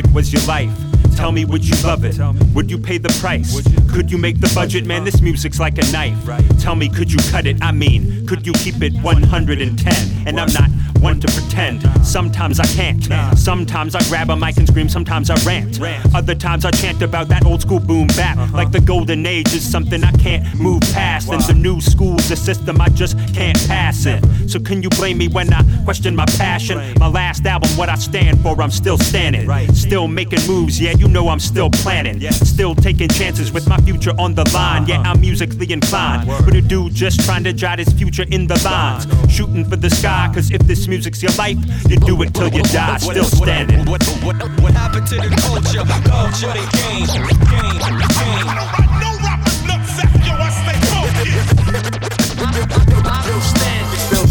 music was your life, tell me would you love it? Would you pay the price? Could you make the budget? Man, this music's like a knife. Tell me, could you cut it? I mean, could you keep it 110? And I'm not one to pretend. Sometimes I can't. Sometimes I grab a mic and scream. Sometimes I rant. Other times I chant about that old school boom bap. Like the golden age is something I can't move past. And the new school's a system I just can't pass it. So can you blame me when I question my passion? My last album, what I stand for, I'm still standing. Still making moves, yeah, you know I'm still planning. Still taking chances with my future on the line. Yeah, I'm musically inclined. But a dude just trying to jot his future in the lines. Shooting for the sky, cause if this music's your life, you do it till you die, still standing. What, what, what, what happened to the culture? Culture, they game, game, game.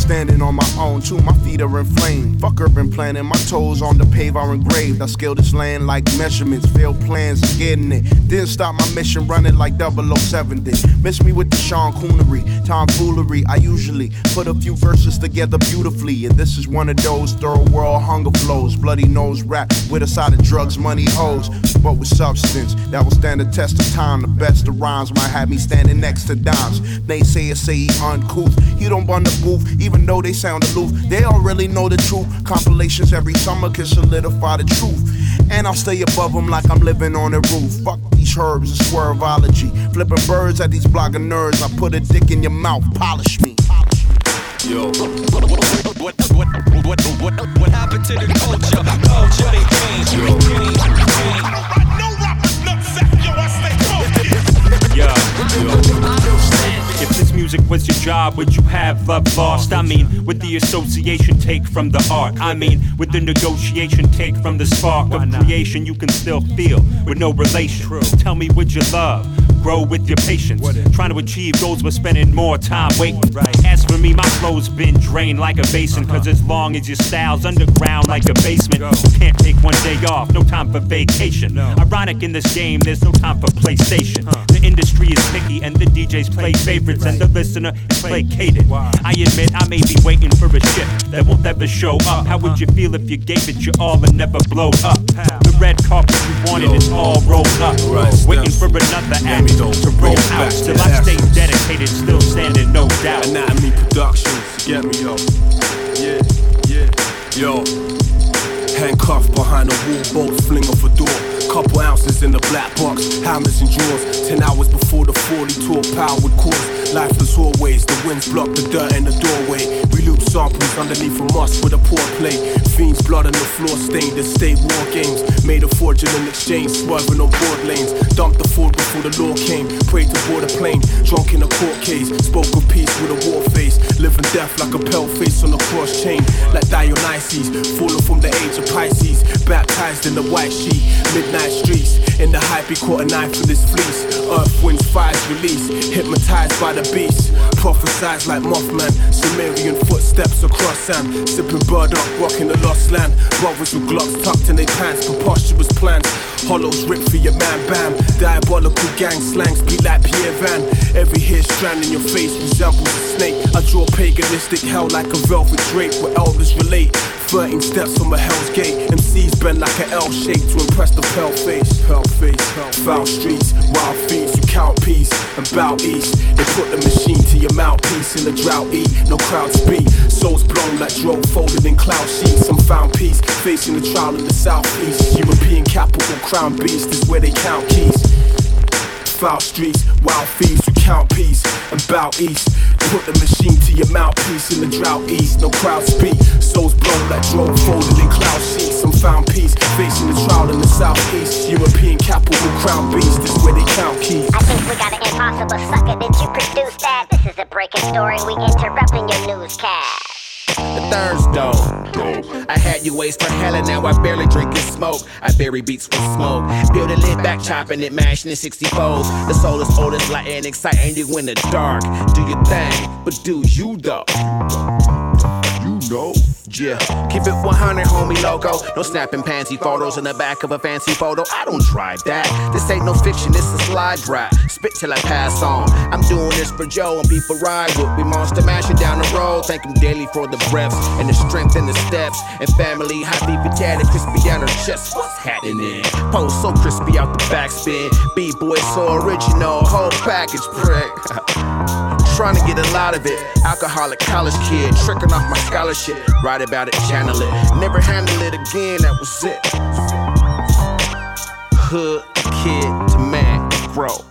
Standing on my own, too. My feet are inflamed. Fuck urban planning. My toes on the pave are engraved. I scale this land like measurements. Failed plans, getting it. Didn't stop my mission running like 007 did. Miss me with the Sean Connery, tomfoolery. I usually put a few verses together beautifully. And this is one of those third world hunger flows. Bloody nose rap with a side of drugs, money, hoes. But with substance that will stand the test of time. The best of rhymes might have me standing next to dimes. They say it say he uncouth. He don't bun the booth, even though they sound aloof. They all really know the truth. Compilations every summer can solidify the truth. And I'll stay above them like I'm living on a roof. Fuck these herbs and swervology. Flipping birds at these blogging nerds. I put a dick in your mouth, polish me. Yo. What, what, what, what, what, happened to the culture? Culture, they game, game, game. No rappers, nutsack, yo, I stay focused. Yeah. This music was your job, would you have love lost? I mean, with the association take from the art. I mean, with the negotiation take from the spark of creation, you can still feel with no relation. Tell me, would you love? Grow with your patience. Trying to achieve goals, but spending more time waiting. As for me, my flow's been drained like a basin. Cause as long as your style's underground like a basement, you can't take one day off, no time for vacation. Ironic in this game, there's no time for PlayStation. The industry is picky and the DJs play favorites and the listener is placated. I admit I may be waiting for a shift that won't ever show up. How would you feel if you gave it your all and never blow up? The red carpet you wanted is all rolled up. Waiting for another act to roll out. Till I stay dedicated, still standing, no doubt. Anatomy Productions, get me yo. Yeah, yeah, yo. Handcuffed behind a wall, bolt fling off a door. Couple ounces in the black box, hammers and drawers. Ten hours before the 40 tour power would cause lifeless hallways. The winds block the dirt in the doorway. We loop samples underneath from us with a poor play. Fiends blood on the floor stained the state war games. Made a fortune in exchange, swerving on board lanes. Dumped the Ford before the law came. Prayed to board a plane, drunk in a court case. Spoke of peace with a war face. Living death like a pale face on a cross chain. Like Dionysus, fallen from the age of Pisces. Baptized in the white sheet, midnight streets. In the hype, he caught a knife in his fleece. Earth, winds, fires release. Hypnotized by the beast. Prophesized like Mothman. Sumerian footsteps across sand. Sipping up, rocking the lost land. Brothers with glocks tucked in their pants. Preposterous plans. Hollows ripped for your man, bam. Diabolical gang slangs beat like Pierre Van. Every hair strand in your face resembles a snake. I draw paganistic hell like a velvet drape where elders relate. 13 steps from a hell's gate. MCs bend like an L shape to impress the pale face. Pale face, foul streets, wild feet. You count peace and bow east. They put the machine to your mouthpiece in the drought. Eat, no crowds speak. Souls blown like drone folded in cloud sheets. Some found peace facing the trial in the southeast. European capital, crown beast is where they count keys. Foul streets, wild thieves who count peace and bow east. Put the machine to your mouthpiece in the drought east. No crowd speak, souls blown like drone folded in cloud sheets. Some found peace facing the trial in the southeast. European capital, crown beast is where they count keys. I think we got an impossible sucker. Did you produce that? This is a breaking story. We interrupting your newscast. The third's dope. I had you waste for hell and now I barely drink and smoke. I bury beats with smoke. Build a lid back, chopping it, mashing it 60 folds. The soul is old as light and exciting you in the dark. Do your thing, but do you though? You know. Yeah, keep it 100, homie logo. No snapping pansy photos in the back of a fancy photo. I don't drive that. This ain't no fiction, this is slide rap. Spit till I pass on. I'm doing this for Joe and people ride with me. Monster mashing down the road. Thank him daily for the breaths and the strength in the steps. And family, hot happy potato crispy down her chest. What's happening? Pose so crispy out the backspin. B-boy so original, whole package. Trying to get a lot of it. Alcoholic college kid, tricking off my scholarship. Write about it, channel it. Never handle it again, that was it. Hood kid to man, grow.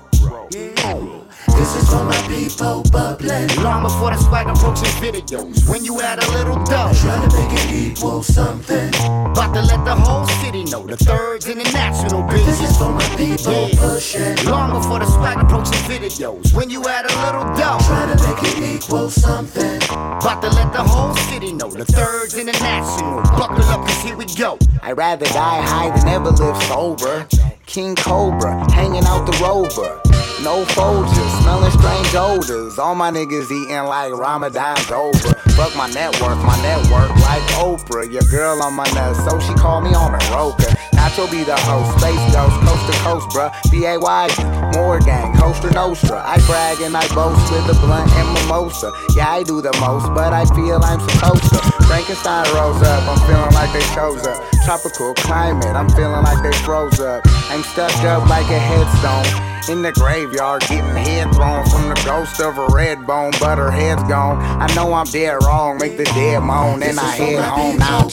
This is for my people bubbling. Long before the swag approaching videos. When you add a little dough. Trying to make it equal something. About to let the whole city know the thirds international business. This is for my people yeah. pushing. Long before the swag approaching videos. When you add a little dough. Trying to make it equal something. About to let the whole city know the thirds in the national. Buckle up, cause here we go. I'd rather die high than ever live sober. King Cobra, hanging out the rover. No Folgers, smelling strange odors. All my niggas eating like Ramadan's over. Fuck my network, my network like Oprah. Your girl on my nuts, so she called me on a roker. Nacho be the host, space ghost, coast to coast, bruh. B-A-Y, more gang, Costa Nostra. I brag and I boast with the blunt and mimosa. Yeah, I do the most, but I feel I'm supposed to. Frankenstein rose up, I'm feeling like they chose up. Tropical climate, I'm feeling like they froze up. I'm stuck up like a headstone. In the graveyard, getting head thrown from the ghost of a red bone, but her head's gone. I know I'm dead wrong, make the dead moan, and I head home now.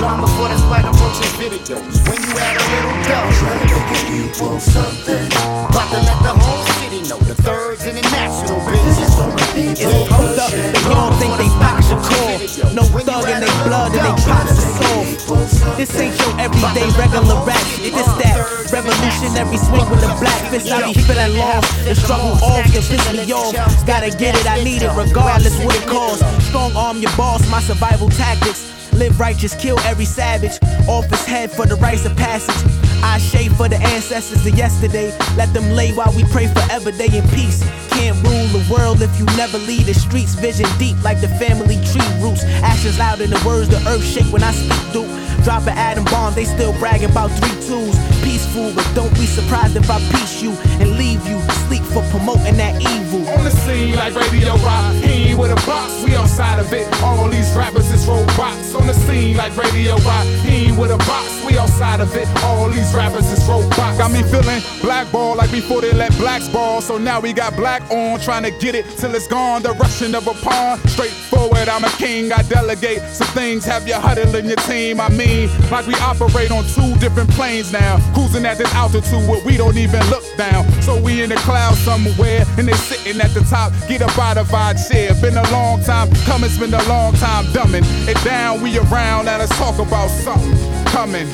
Long before the swag approaching videos, when you add a little make it equal something. About to let the whole know the thirds international business. It's hold up, they all think they are cool. No thug in they blood and they pockets are soft. This ain't your everyday regular rap. It's that revolutionary swing with the black fist. I be feeling lost. The struggle off can piss me off. Gotta get it, I need it regardless what it costs. Strong arm your boss, my survival tactics. Live righteous, kill every savage. Off his head for the rites of passage. I shade for the ancestors of yesterday. Let them lay while we pray forever, day in peace. Can't rule the world if you never leave the streets. Vision deep like the family tree roots. Ashes loud in the words the earth shake when I speak, dude. Drop an atom bomb, they still bragging about three twos. Peaceful, but don't be surprised if I piece you and leave you sleep for promoting that evil. On the scene like Radio Rock, he ain't with a box, we outside of it. All these rappers is robots. On the scene like Radio Rock, he ain't with a box, we outside of it. All these rappers is robots. Got me feeling blackball like before they let blacks ball. So now we got black on, trying to get it till it's gone. The rushing of a pawn, straightforward. I'm a king, I delegate. Some things have you huddling your team. I mean, like we operate on two different planes now, cruising at this altitude where we don't even look down. So we in the clouds somewhere, and they sitting at the top. Get up out of our chair. Been a long time coming, spend a long time dumbing it down. We around, now let's talk about something coming.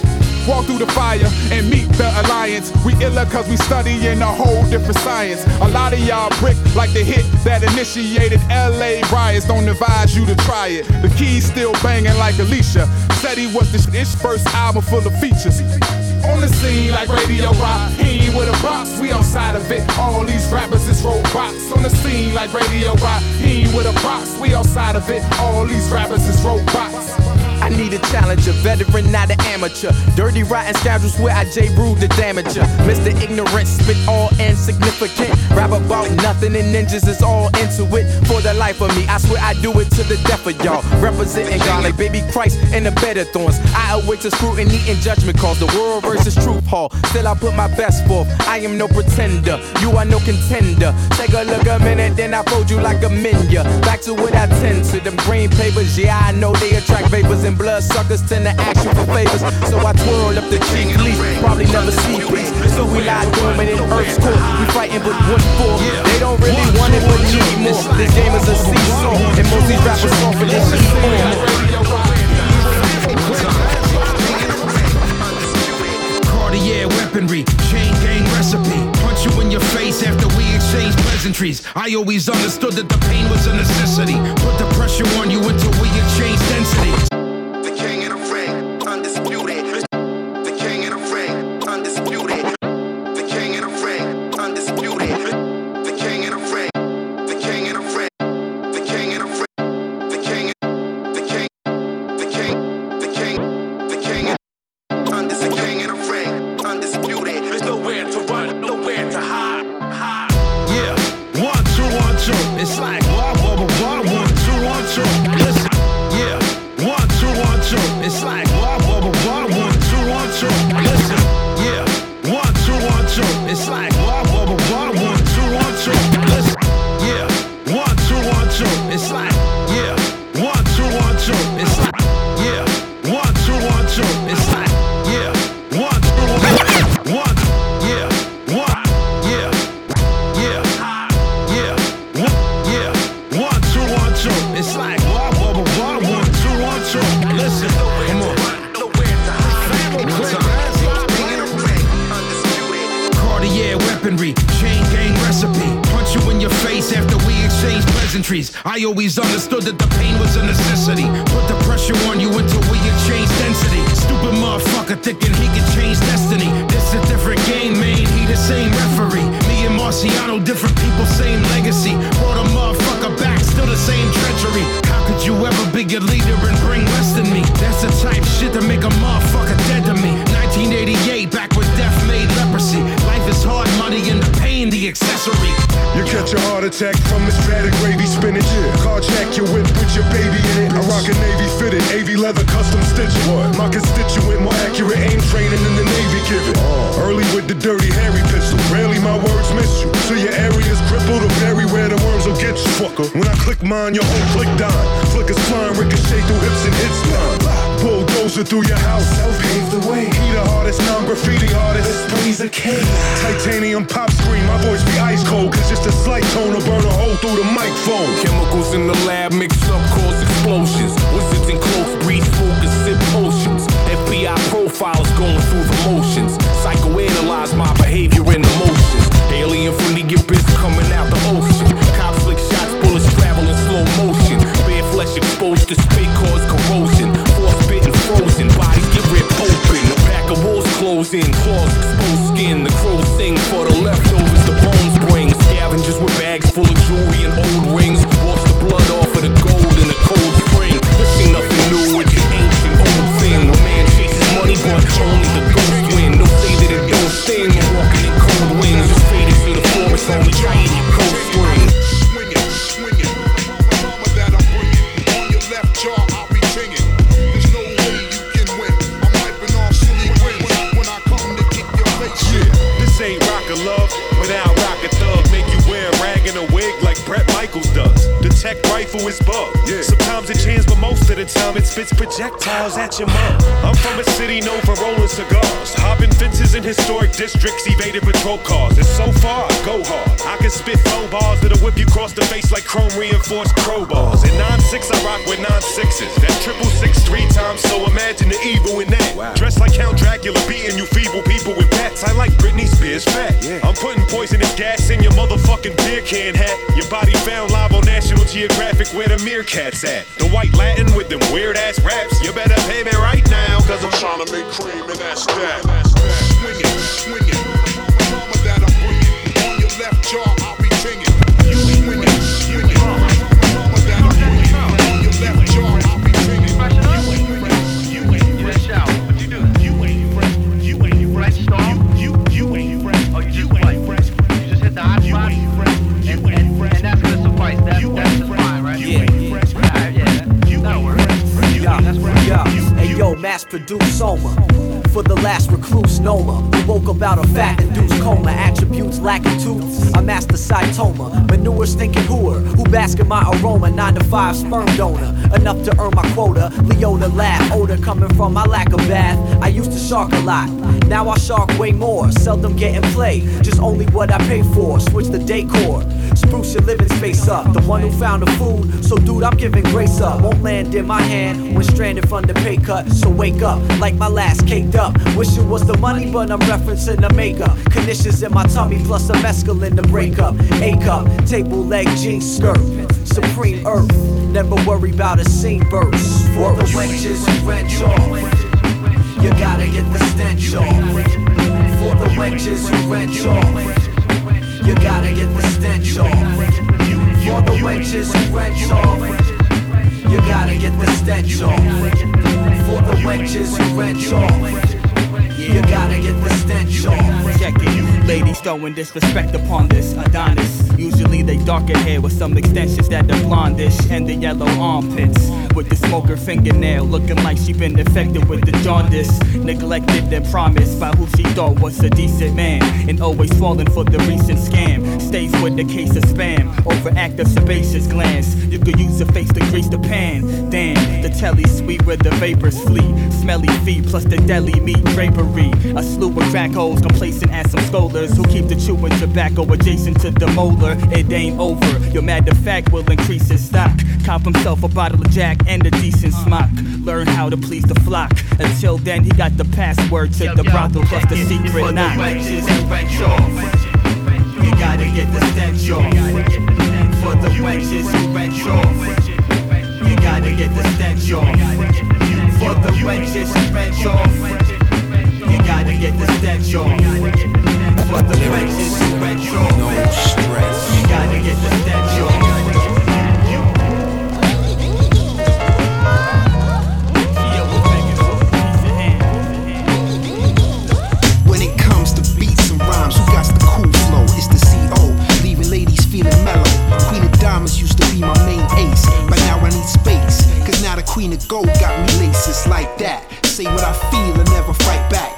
Walk through the fire and meet the alliance. We illa cause we studying a whole different science. A lot of y'all brick like the hit that initiated LA riots. Don't advise you to try it. The keys still banging like Alicia. Said he was this his first album full of features. On the scene like Radio Rock, he ain't with a box, we outside of it. All these rappers is robots. On the scene like Radio Rock, he ain't with a box, we outside of it. All these rappers is robots. I need a challenger, veteran, not an amateur. Dirty, rotten scoundrels where I J. Rude the damager. Mr. Ignorant, spit all insignificant. Rap about nothing and ninjas is all into it. For the life of me, I swear I do it to the death of y'all. Representing God like baby Christ in the bed of thorns. I await to scrutiny and judgment calls. The world versus truth hall. Still, I put my best forth. I am no pretender. You are no contender. Take a look a minute, then I fold you like a minion. Back to what I tend to. Them green papers, yeah, I know they attract vapors and blood suckers tend to ask you for favors. So I twirl up the cheek leaf, probably never see peace. So we lie dormant in Earth's court. We fighting but what for? They don't really want it but need more. This game is a seesaw, and most these rappers soft for this Cartier weaponry, chain gang recipe. Punch you in your face after we exchange pleasantries. I always understood that the pain was a necessity. Put the pressure on you until we exchange density. Two. It's like one, two, one, two. Always understood that the pain was a necessity. Put the pressure on you until we exchange density. Stupid motherfucker thinking he could change destiny. This a different game, man. He the same referee. Me and Marciano, different people, same legacy. Brought a motherfucker back, still the same treachery. How could you ever be a leader and bring less than me? That's the type shit to make a motherfucker catch a heart attack from the strata gravy spinach. Car check your whip with your baby in it. I rock a navy fitted, AV leather custom stitching. My constituent, more accurate aim training than the Navy given. Early with the dirty hairy pistol. Rarely my words miss you. So your area's crippled or very where the worms will get you, fucker. When I click mine, your whole click dime. Flickers flying, ricochet through hips and hits line. Bulldozer through your house, self pave the way. He the hardest, non-graffiti artist. Displays a cave. Titanium pop screen, my voice be ice cold. Cause just a slight tone will burn a hole through the microphone. Chemicals in the lab mixed up cause explosions. Wizards and cloaks breathe focus, and sip potions. FBI profiles going through the motions. Psychoanalyze my behavior and emotions. Alien from the abyss coming out the ocean. Cops lick shots, bullets travel in slow motion. Bare flesh exposed to spit cause corrosion. In, claws exposed skin. The cruel thing for the leftovers, projectiles at your mom. I'm from a city known for rolling cigars, historic districts, evaded patrol cars. And so far, I go hard. I can spit flow bars that'll whip you across the face like chrome reinforced crowbars. In 9-6, I rock with 9-6s. That triple six three times, so imagine the evil in that. Dressed like Count Dracula, beating you feeble people with bats. I like Britney Spears fat. Yeah. I'm putting poisonous gas in your motherfucking beer can hat. Your body found live on National Geographic where the meerkats at. The white Latin with them weird ass raps. You better pay me right now, cause I'm trying to make cream and that's that. Swing it, swing it. Mama that I'm bringing. On your left jaw, I'll be singing. You swing it, swing that I'm bringing. On your left jaw, I'll be singing. You ain't fresh out. What you do? You ain't fresh. You ain't fresh. You, you, you ain't fresh. Oh, you ain't fresh. You just hit the hot spot. You ain't fresh. You ain't fresh. And that's gonna suffice. That's, that's just fine, right? You ain't fresh. Alright, yeah. That'll work. Yeah, yeah. Hey yo, mass produced Soma. For the last recluse Noma, who woke up out of fat induced coma, attributes lacking tooth. I master cytoma, manure stinking hooer, who bask in my aroma, 9 to 5 sperm donor, enough to earn my quota. Leona laugh, odor coming from my lack of bath. I used to shark a lot, now I shark way more, seldom getting play, just only what I pay for. Switch the decor, spruce your living space up. The one who found the food, so dude, I'm giving grace up. Won't land in my hand when stranded from the pay cut. So wake up, like my last caked up. Wish it was the money, but I'm referencing the makeup. Conditions in my tummy, plus a mescaline to break up. A cup, table leg, jean skirt. Supreme earth, never worry about a scene burst. For the wenches and off. You gotta get the stench off. For the wenches and wrench off. You gotta get the stench off. For the wenches and wrench off. You gotta get the stench off. For the wenches and wrench off. You gotta get the stench off. Check it. Ladies throwing disrespect upon this Adonis. Usually they darker hair with some extensions that are blondish and the yellow armpits. With the smoker fingernail looking like she been infected with the jaundice. Neglected and promised by who she thought was a decent man. And always falling for the recent scam. Stays with the case of spam. Overactive sebaceous glands. You could use a face to grease the pan. Damn, the telly's sweet where the vapors flee. Smelly feet plus the deli meat drapery. A slew of crack holes complacent as some scholars who keep the chewing tobacco adjacent to the molar. It ain't over. Your matter of fact will increase his stock. Cop himself a bottle of Jack and a decent smock. Learn how to please the flock. Until then, he got the password to the brothel plus the secret knock. You gotta get the stench off. For the wenches who wrench off. You gotta get the stench off. For the wenches who wrench off. You gotta get the stench off. For the wenches who wrench off. No stress. You gotta get the stench off. The Queen got me laces like that. Say what I feel and never fight back.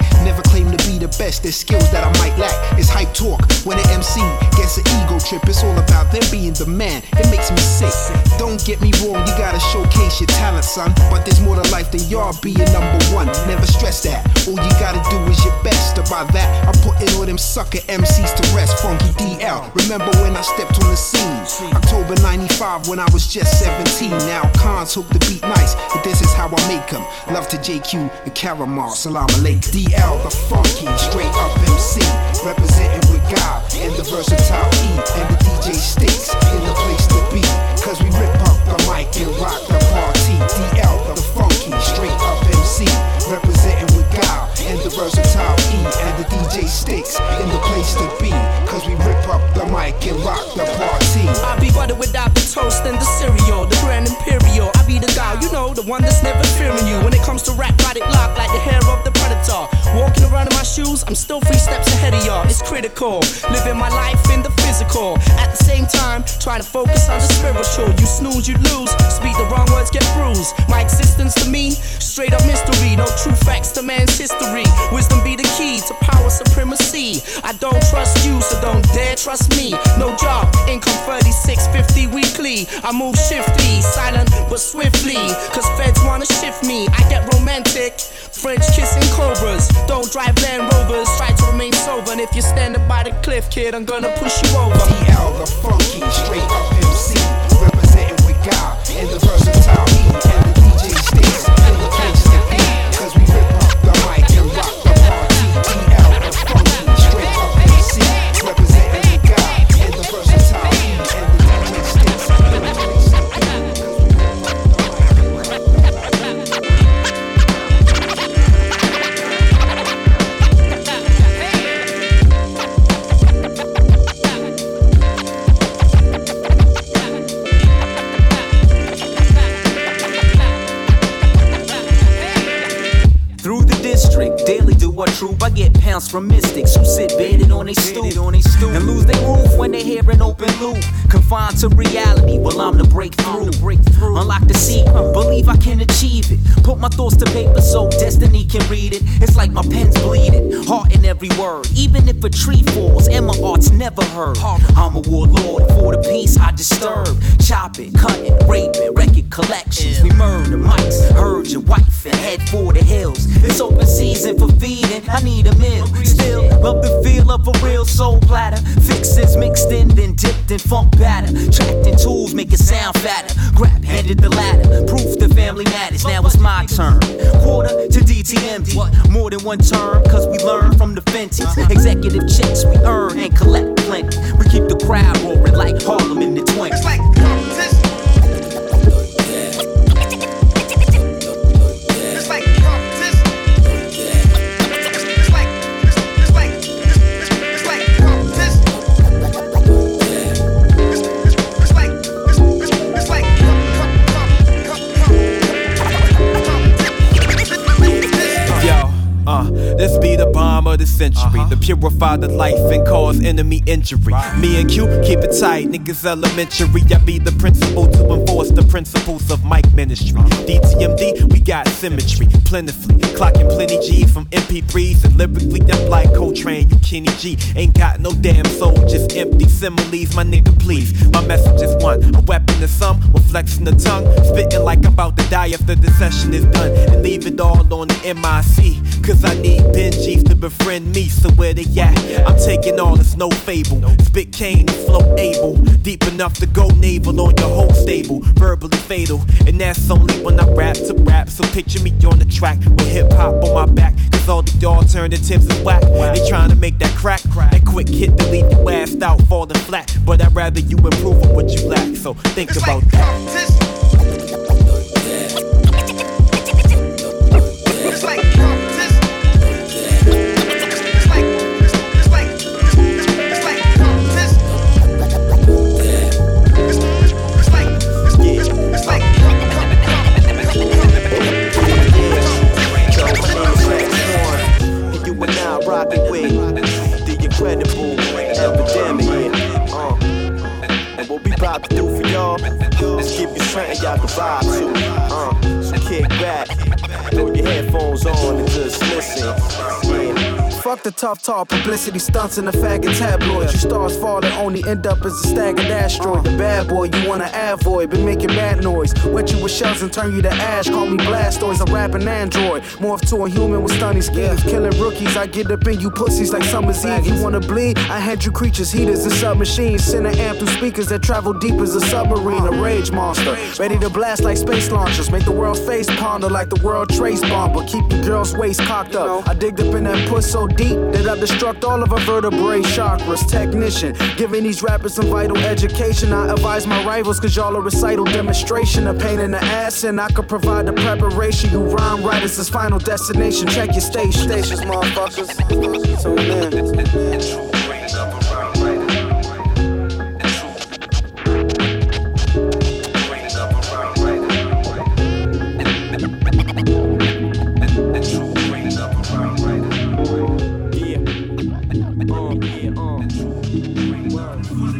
Best, there's skills that I might lack. It's hype talk when an MC gets an ego trip. It's all about them being the man, it makes me sick. Don't get me wrong, you gotta showcase your talent, son. But there's more to life than y'all being number one. Never stress that. All you gotta do is your best. About that, I'm putting all them sucker MCs to rest. Funky DL. Remember when I stepped on the scene? October 95 when I was just 17. Now cons hook the beat nice, but this is how I make them. Love to JQ and Caramel. Salam alaikum. DL, the funky, straight up MC. Representing with God and the versatile E and the DJ Sticks in the place to be. Cause we rip up the mic and rock the party. DL, the funky, straight up MC. Representing with God and the versatile E and the DJ Sticks in the place to be. Cause we rip up the mic and rock the party. I be butter without the toast and the cereal, the grand imperial. I be the guy, you know, the one that's never fearing you. When it comes to rap, it locked like the hair of the predator. Walking around in my shoes, I'm still three steps ahead of y'all. It's critical, living my life in the physical. At the same time, trying to focus on the spiritual. You snooze, you lose. Speak the wrong words, get bruised. My existence to me, straight up mystery. No true facts to man's history. Wisdom be the key to power supremacy. I don't trust you, so don't dare trust me. No job, income 3650 weekly. I move shiftly, silent but swiftly. Cause feds wanna shift me. I get romantic. French kissing cobras. Don't drive Land Rovers. Try to remain sober. And if you're standing by the cliff, kid, I'm gonna push you over. DL, the funky, straight up MC. Representing with God and the versatile E Through the district, daily do what troop. I get pounds from mystics who sit bedded on they stoop and lose their roof when they hear an open loop. Confined to reality, well I'm the breakthrough. breakthrough. Unlock the secret, believe I can achieve it. Put my thoughts to paper so destiny can read it. It's like my pen's bleeding, heart in every word. Even if a tree falls and my art's never heard. I'm a warlord for the peace I disturb. Chop it, cut it, rape it, record collections. We murder mics, heard your wife and head for the hills. It's open season for feeding. I need a meal. Still love the feel of a real soul platter. Fixins mixed in, then dipped in funk batter. Tracked in tools, make it sound fatter. Grab handed the ladder. Proof the family matters. Now it's my turn. Quarter to DTMD. More than one term, cause we learn from the Fenties. Executive checks we earn and collect plenty. We keep the crowd roaring like Harlem in the 20s. To purify the life and cause enemy injury. Me and Q keep it tight, niggas elementary. I be the principal to enforce the principles of mic ministry. DTMD, we got symmetry, plentifully. Clocking plenty G from MP3s and lyrically, I'm like Coltrane, you Kenny G. Ain't got no damn soul, just empty similes, my nigga, please. My message is one, a weapon to some, with flexing the tongue. Spitting like I'm about to die after the session is done. And leave it all on the MIC. Cause I need Benjis to befriend me, so where they at? I'm taking all, it's no fable. Spit cane, flow able. Deep enough to go naval on your whole stable. Verbally fatal. And that's only when I rap to rap. So picture me on the track with hip hop on my back. Cause all the alternatives is whack. They trying to make that crack. That quick hit to leave your ass out falling flat. But I'd rather you improve on what you lack. So think about that. Something y'all vibe to. Uh, so kick back, throw your headphones on and just listen. Fuck the tough talk, publicity stunts in the faggot tabloids. You stars falling, only end up as a staggered asteroid. The bad boy you wanna avoid, been making bad noise. Wet you with shells and turn you to ash. Call me Blastoise, I'm rapping android. Morph to a human with stunning schemes. Killing rookies, I get up in you pussies like summer's eve. You wanna bleed? I had you creatures, heaters and submachines. Send an amp through speakers that travel deep as a submarine. A rage monster, ready to blast like space launchers. Make the world's face ponder like the world trace bomber. Keep your girl's waist cocked up. I digged up in that puss so deep that I destruct all of her vertebrae chakras. Technician, giving these rappers some vital education. I advise my rivals, cause y'all a recital demonstration. A pain in the ass, and I could provide the preparation. You rhyme writers, this final destination. Check your stage stations, motherfuckers. Tune in.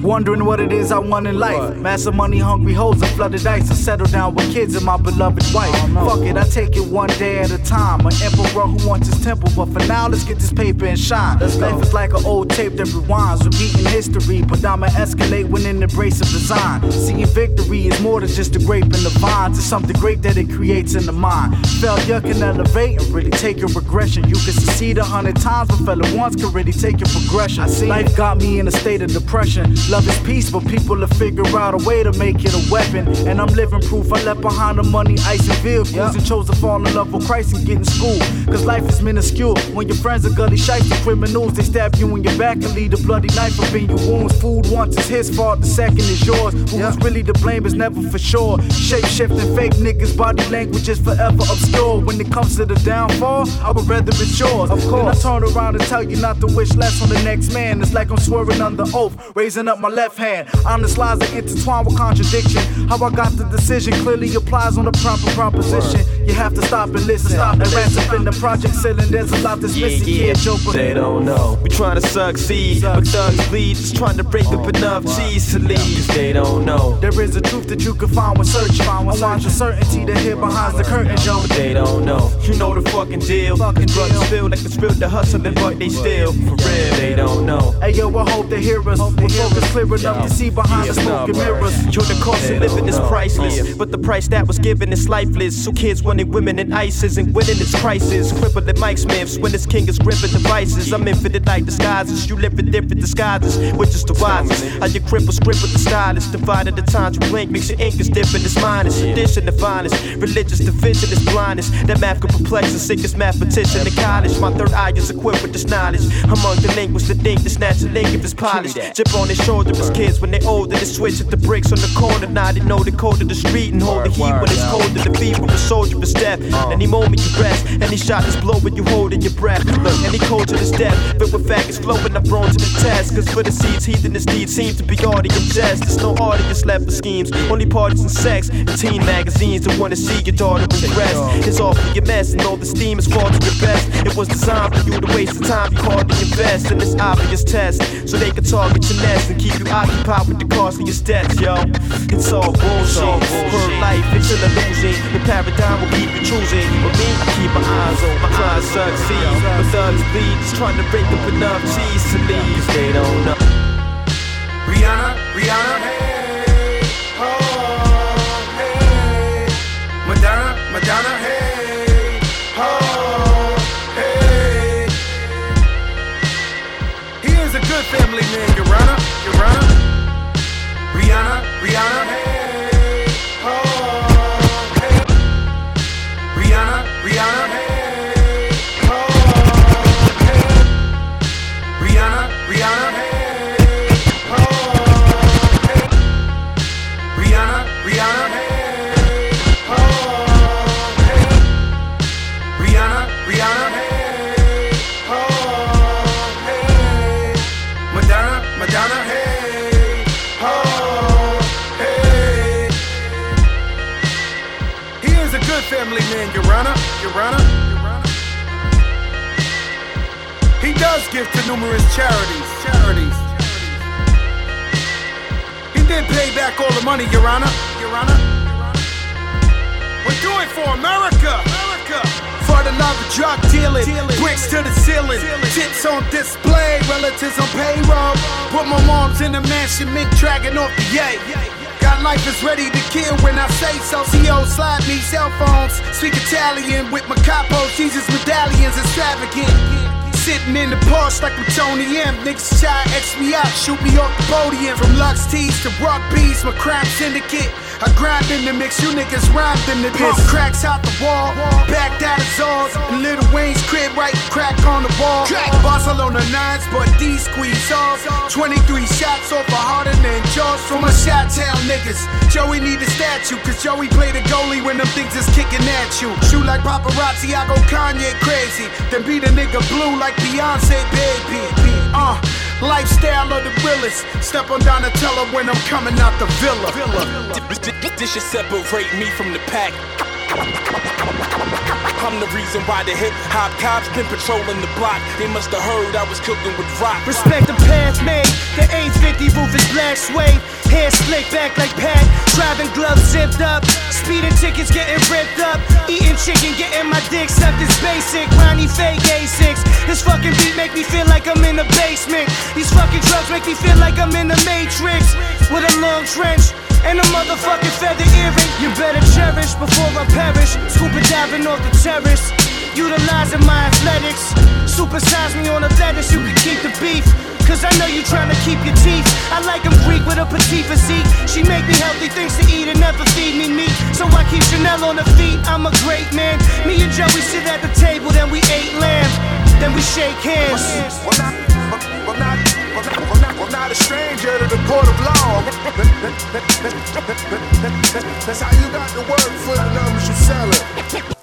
Wondering what it is I want in life. Massive money hungry hoes and flooded ice. I settle down with kids and my beloved wife. Oh, Fuck it, I take it one day at a time. An emperor who wants his temple, but for now, let's get this paper and shine. Life is like an old tape that rewinds, repeating history, but I'ma escalate when in the brace of design. Seeing victory is more than just a grape in the vines, it's something great that it creates in the mind. Failure can elevate and really take your regression. You can succeed a hundred times, but failure once can really take your progression. I see life got me in a state of depression. Love is peace, but people will figure out a way to make it a weapon. And I'm living proof I left behind the money, ice, and vehicles, and chose to fall in love with Christ and get in school. Cause life is minuscule. When your friends are gully shites and criminals, they stab you in your back and leave a bloody knife up in your wounds. Food once is his fault, the second is yours. Who's really to blame is never for sure. Shape shifting fake niggas, body language is forever obscure. When it comes to the downfall, I would rather it's yours. Of course. Then I turn around and tell you not to wish less on the next man. It's like I'm swearing under oath, raising up my left hand. Honest lies are intertwined with contradiction. How I got the decision clearly applies on the proper proposition. You have to stop and listen. Stop and rest up in the project ceiling. There's a lot that's missing. Yeah, but They don't know. We trying to succeed, but thugs bleed. Just trying to break up enough cheese to leave. They don't know. There is a truth that you can find when searching. I want the certainty that hid behind the curtain, yo. But they don't know. You know the fucking deal. Fucking Drugs feel like it's to hustle and but they still for real. They don't know. Hey yo, I hope they hear us. We focus clear enough to see behind the smoke and mirrors. Yo, the cost of living is priceless, but the price that was given is lifeless. So kids wanting women and ISIS and winning its crisis. Crippling Mike Smiths when this king is gripping devices. I'm infinite like disguises. You live in different disguises, which is the wisest. How you cripple script with the stylist. Divided the times you blink, makes your ink is different. It's minus. Tradition the finest. Religious division is blindness. That math could perplex the sickest mathematician in college. My third eye is equipped with this knowledge. Among the linguists that think the snatch a link if it's polished. Chip on his shoulder, Just kids when they older, they switch at the bricks on the corner. Now they know the code of the street and hold the heat when it's cold in the feet with a soldier for death. Any moment you rest, any shot is blow when you holding your breath. Look, any culture is death, but with faggots flowing, I'm thrown to the test. Cause for the seeds, heathen this deed seems to be audience jest. There's no audience left for schemes, only parties and sex. And teen magazines that wanna see your daughter impressed. It's all for your mess, and all the steam is far to your best. It was designed for you to waste the time you hardly invest in this obvious test. So they can target your nest and keep you occupied with the cost of your debts, yo. It's all bullshit. Her life, it's an illusion. The paradigm will keep you choosing. But me, I keep my eyes on my to succeed. But thugs bleed, just trying to break up enough cheese to leave. They don't know. Rihanna, Rihanna, hey, did pay back all the money, Your Honor. Your Honor. We're doing for America. America. For the love of drug dealing, bricks to the ceiling, tits on display, relatives on payroll. Put my mom's in the mansion, mink dragging off the yay. Got life is ready to kill when I say so. CO slide me cell phones, speak Italian with my capos, Jesus medallions, extravagant. Sitting in the Porsche like I'm Tony M. Niggas try to X me out, shoot me off the podium. From Lux Tees to Rock Bees, my crime syndicate. I grind in the mix, you niggas rhymed in the piss. Cracks out the wall, backed out of Zaws. And Lil Wayne's crib, right crack on the wall. Barcelona nines, but these squeeze off. 23 shots off a harder than Jaws from my shot town niggas. Joey need a statue, cause Joey play the goalie when them things is kicking at you. Shoot like paparazzi, I go Kanye crazy. Then beat a nigga blue like Beyonce, baby. Uh, lifestyle of the realest. Step on Donatello when I'm coming out the villa. This should separate me from the pack. I'm the reason why the hip hop cops been patrolling the block. They must have heard I was cooking with rock. Respect the path made. The 850 roof is black suede. Hair slicked back like Pat. Driving gloves zipped up. Speeding tickets getting ripped up. Eating chicken, getting my dick sucked is basic. Ronnie fake A6. This fucking beat make me feel like I'm in the basement. These fucking drugs make me feel like I'm in the Matrix. With a long trench. And a motherfucking feather earring. You better cherish before I perish. Scuba diving off the terrace. Utilizing my athletics. Supersize me on a lettuce, you can keep the beef. Cause I know you trying to keep your teeth. I like them Greek with a petite physique. She make me healthy things to eat and never feed me meat. So I keep Chanel on her feet. I'm a great man. Me and Joey sit at the table, then we ate lamb. Then we shake hands. Not a stranger to the court of law. That's how you got to work for the numbers you selling.